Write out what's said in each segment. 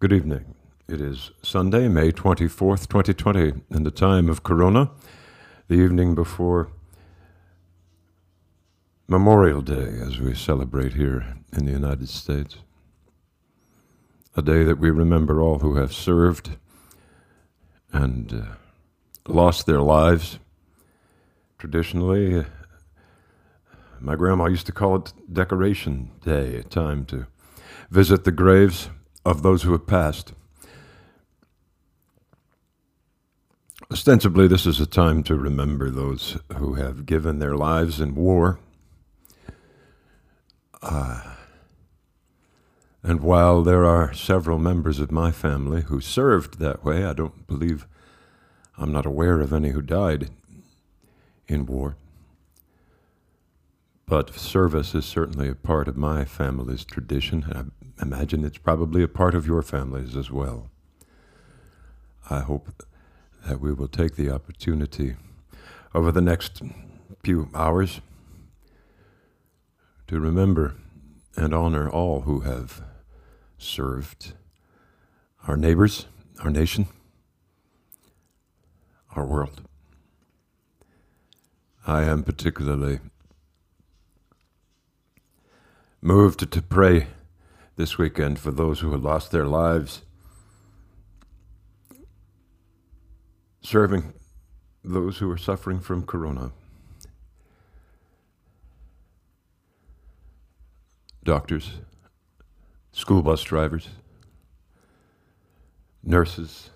Good evening. It is Sunday, May 24th, 2020, in the time of Corona, the evening before Memorial Day, as we celebrate here in the United States. A day that we remember all who have served and uh, lost their lives. Traditionally, my grandma used to call it Decoration Day, a time to visit the graves of those who have passed. Ostensibly, this is a time to remember those who have given their lives in war. Uh, and while there are several members of my family who served that way, I don't believe, I'm not aware of any who died in war. But service is certainly a part of my family's tradition. I imagine it's probably a part of your family's as well. I hope that we will take the opportunity over the next few hours to remember and honor all who have served our neighbors, our nation, our world. I am particularly moved to pray this weekend for those who have lost their lives serving those who are suffering from corona. Doctors, school bus drivers, nurses,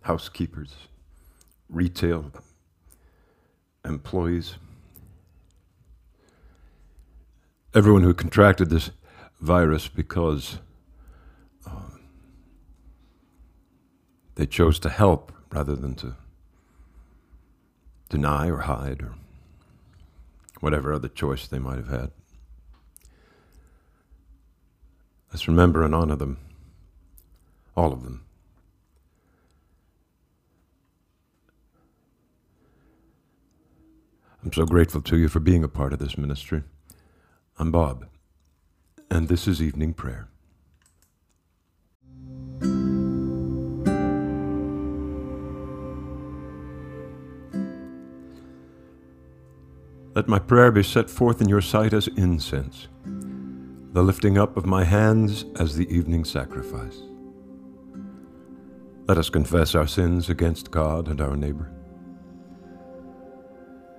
housekeepers, retail employees everyone who contracted this virus because uh, they chose to help rather than to deny or hide or whatever other choice they might have had. Let's remember and honor them, all of them. I'm so grateful to you for being a part of this ministry. I'm Bob, and this is Evening Prayer. Let my prayer be set forth in your sight as incense, the lifting up of my hands as the evening sacrifice. Let us confess our sins against God and our neighbor.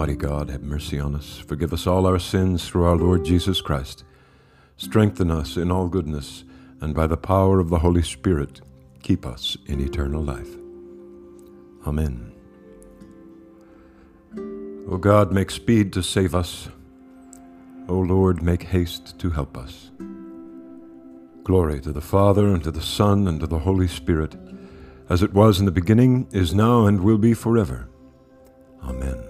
Almighty God, have mercy on us. Forgive us all our sins through our Lord Jesus Christ. Strengthen us in all goodness, and by the power of the Holy Spirit, keep us in eternal life. Amen. O God, make speed to save us. O Lord, make haste to help us. Glory to the Father, and to the Son, and to the Holy Spirit, as it was in the beginning, is now, and will be forever. Amen.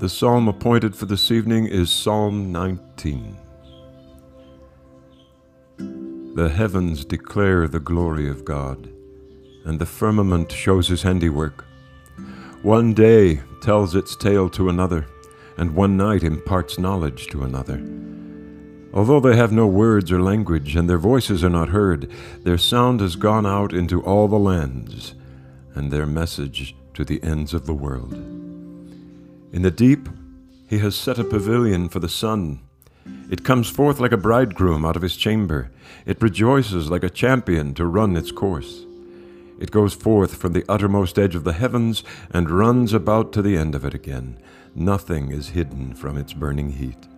The psalm appointed for this evening is Psalm 19. The heavens declare the glory of God, and the firmament shows his handiwork. One day tells its tale to another, and one night imparts knowledge to another. Although they have no words or language, and their voices are not heard, their sound has gone out into all the lands, and their message to the ends of the world. In the deep, He has set a pavilion for the sun. It comes forth like a bridegroom out of his chamber. It rejoices like a champion to run its course. It goes forth from the uttermost edge of the heavens and runs about to the end of it again. Nothing is hidden from its burning heat.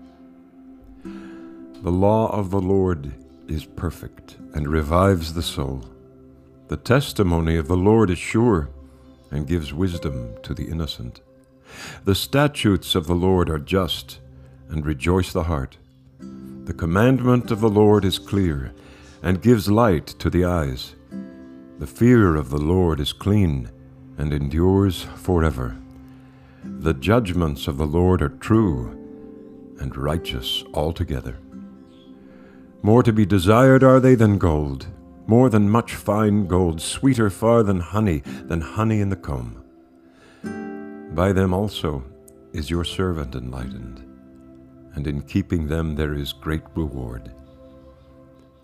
The law of the Lord is perfect and revives the soul. The testimony of the Lord is sure and gives wisdom to the innocent. The statutes of the Lord are just and rejoice the heart. The commandment of the Lord is clear and gives light to the eyes. The fear of the Lord is clean and endures forever. The judgments of the Lord are true and righteous altogether. More to be desired are they than gold, more than much fine gold, sweeter far than honey, than honey in the comb. By them also is your servant enlightened, and in keeping them there is great reward.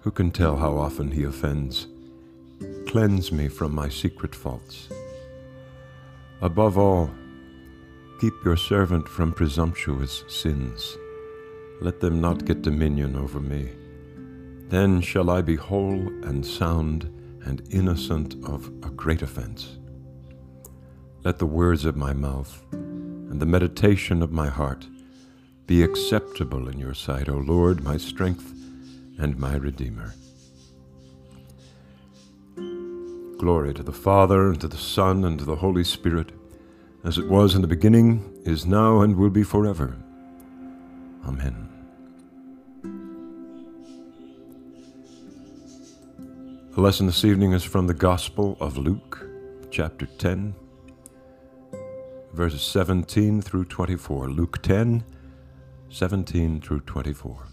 Who can tell how often he offends? Cleanse me from my secret faults. Above all, keep your servant from presumptuous sins. Let them not get dominion over me. Then shall I be whole and sound and innocent of a great offense. Let the words of my mouth and the meditation of my heart be acceptable in your sight, O Lord, my strength and my Redeemer. Glory to the Father, and to the Son, and to the Holy Spirit, as it was in the beginning, is now, and will be forever. Amen. The lesson this evening is from the Gospel of Luke, chapter 10, verses 17 through 24. Luke 10, 17 through 24.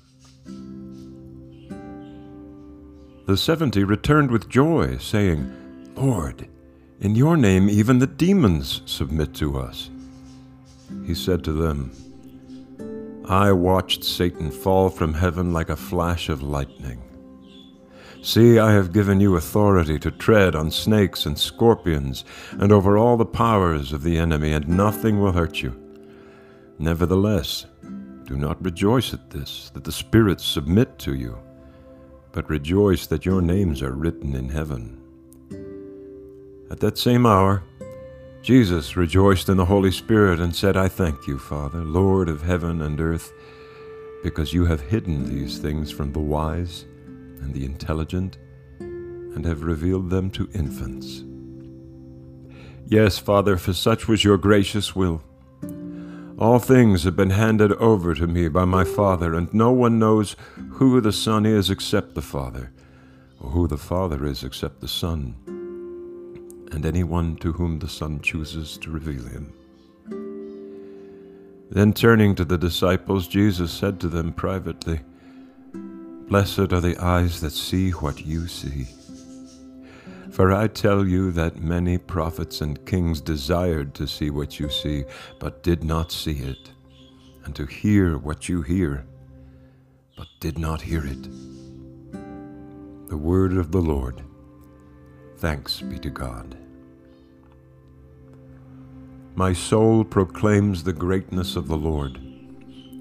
The seventy returned with joy, saying, Lord, in your name even the demons submit to us. He said to them, I watched Satan fall from heaven like a flash of lightning. See, I have given you authority to tread on snakes and scorpions, and over all the powers of the enemy, and nothing will hurt you. Nevertheless, do not rejoice at this, that the spirits submit to you, but rejoice that your names are written in heaven. At that same hour, Jesus rejoiced in the Holy Spirit and said, I thank you, Father, Lord of heaven and earth, because you have hidden these things from the wise and the intelligent, and have revealed them to infants. Yes, Father, for such was your gracious will. All things have been handed over to me by my Father, and no one knows who the Son is except the Father, or who the Father is except the Son, and anyone to whom the Son chooses to reveal him. Then turning to the disciples, Jesus said to them privately, Blessed are the eyes that see what you see. For I tell you that many prophets and kings desired to see what you see, but did not see it, and to hear what you hear, but did not hear it. The word of the Lord. Thanks be to God. My soul proclaims the greatness of the Lord.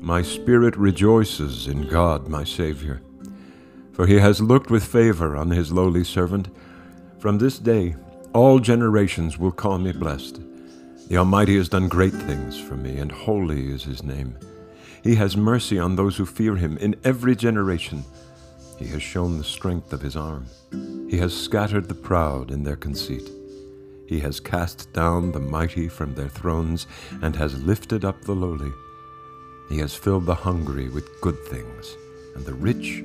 My spirit rejoices in God, my Savior for he has looked with favor on his lowly servant. From this day all generations will call me blessed. The Almighty has done great things for me, and holy is his name. He has mercy on those who fear him in every generation. He has shown the strength of his arm. He has scattered the proud in their conceit. He has cast down the mighty from their thrones, and has lifted up the lowly. He has filled the hungry with good things, and the rich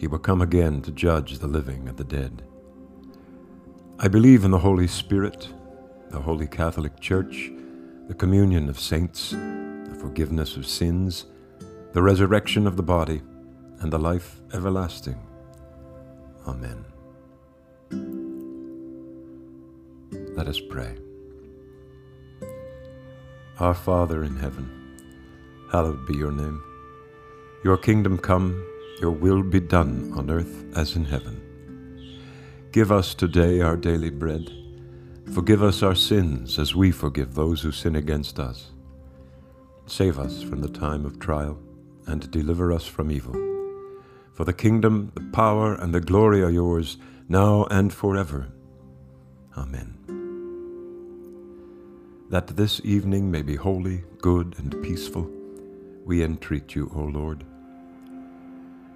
He will come again to judge the living and the dead. I believe in the Holy Spirit, the Holy Catholic Church, the communion of saints, the forgiveness of sins, the resurrection of the body, and the life everlasting. Amen. Let us pray. Our Father in heaven, hallowed be your name. Your kingdom come, your will be done on earth as in heaven. Give us today our daily bread. Forgive us our sins as we forgive those who sin against us. Save us from the time of trial and deliver us from evil. For the kingdom, the power, and the glory are yours, now and forever. Amen. That this evening may be holy, good, and peaceful we entreat you, O Lord.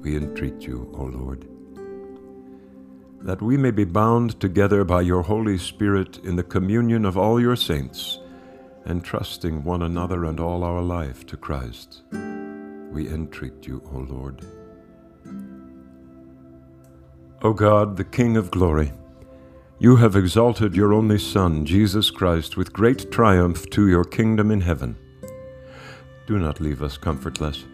We entreat you, O Lord. That we may be bound together by your Holy Spirit in the communion of all your saints, entrusting one another and all our life to Christ. We entreat you, O Lord. O God, the King of glory, you have exalted your only Son, Jesus Christ, with great triumph to your kingdom in heaven. Do not leave us comfortless,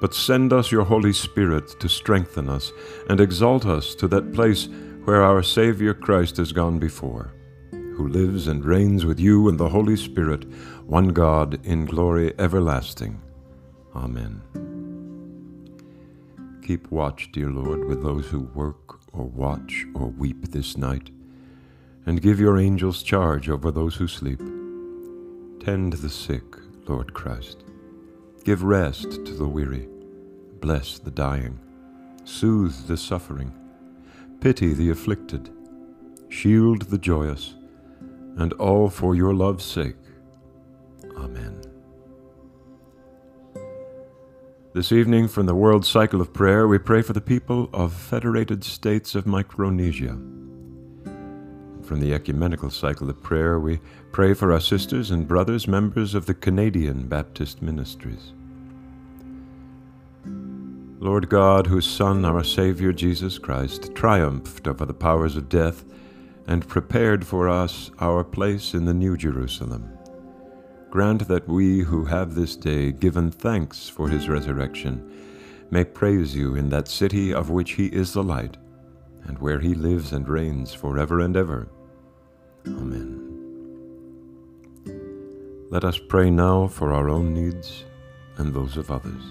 but send us your Holy Spirit to strengthen us and exalt us to that place where our Saviour Christ has gone before, who lives and reigns with you and the Holy Spirit, one God, in glory everlasting. Amen. Keep watch, dear Lord, with those who work or watch or weep this night and give your angels charge over those who sleep. Tend the sick, Lord Christ. Give rest to the weary. Bless the dying. Soothe the suffering. Pity the afflicted. Shield the joyous. And all for your love's sake. Amen. This evening, from the World Cycle of Prayer, we pray for the people of Federated States of Micronesia from the ecumenical cycle of prayer, we pray for our sisters and brothers, members of the Canadian Baptist Ministries. Lord God, whose Son, our Saviour Jesus Christ, triumphed over the powers of death and prepared for us our place in the New Jerusalem, grant that we who have this day given thanks for his resurrection may praise you in that city of which he is the light, and where he lives and reigns forever and ever. Amen. Let us pray now for our own needs and those of others.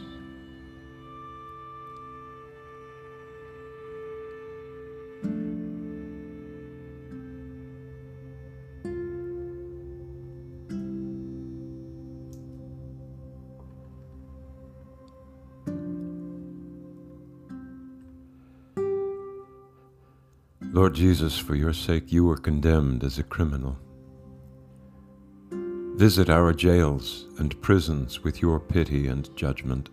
Jesus, for your sake you were condemned as a criminal. Visit our jails and prisons with your pity and judgment.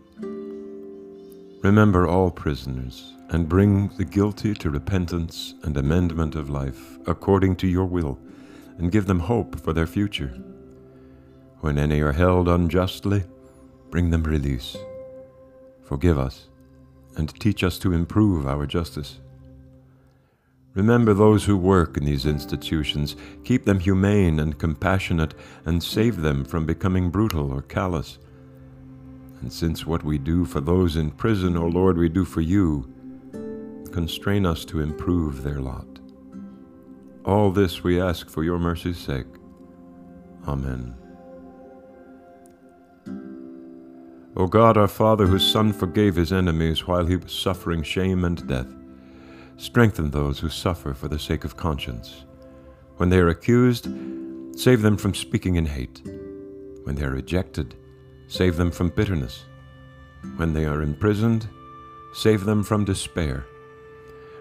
Remember all prisoners and bring the guilty to repentance and amendment of life according to your will, and give them hope for their future. When any are held unjustly, bring them release. Forgive us and teach us to improve our justice. Remember those who work in these institutions, keep them humane and compassionate, and save them from becoming brutal or callous. And since what we do for those in prison, O Lord, we do for you, constrain us to improve their lot. All this we ask for your mercy's sake. Amen. O God our Father, whose Son forgave his enemies while he was suffering shame and death, strengthen those who suffer for the sake of conscience. When they are accused, save them from speaking in hate. When they are rejected, save them from bitterness. When they are imprisoned, save them from despair.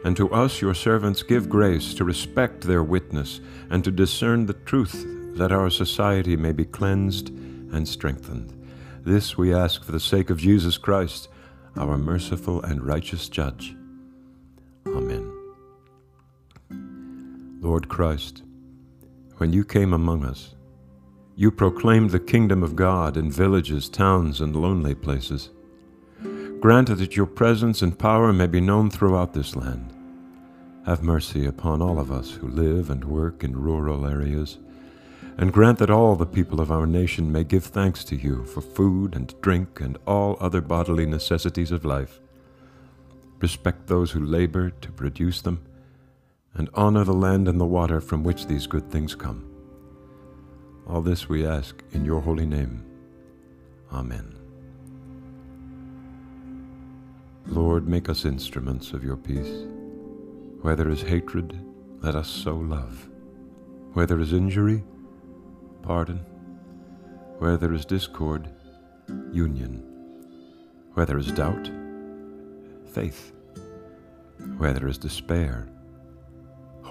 And to us, your servants, give grace to respect their witness and to discern the truth, that our society may be cleansed and strengthened. This we ask for the sake of Jesus Christ, our merciful and righteous Judge. Lord Christ, when you came among us, you proclaimed the kingdom of God in villages, towns, and lonely places. Grant that your presence and power may be known throughout this land. Have mercy upon all of us who live and work in rural areas, and grant that all the people of our nation may give thanks to you for food and drink and all other bodily necessities of life. Respect those who labor to produce them, and honor the land and the water from which these good things come. All this we ask in your holy name. Amen. Lord, make us instruments of your peace. Where there is hatred, let us sow love. Where there is injury, pardon. Where there is discord, union. Where there is doubt, faith. Where there is despair,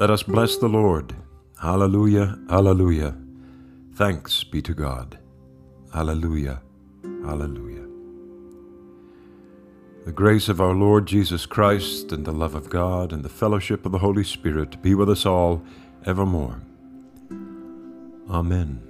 Let us bless the Lord. Hallelujah, hallelujah. Thanks be to God. Hallelujah, hallelujah. The grace of our Lord Jesus Christ and the love of God and the fellowship of the Holy Spirit be with us all evermore. Amen.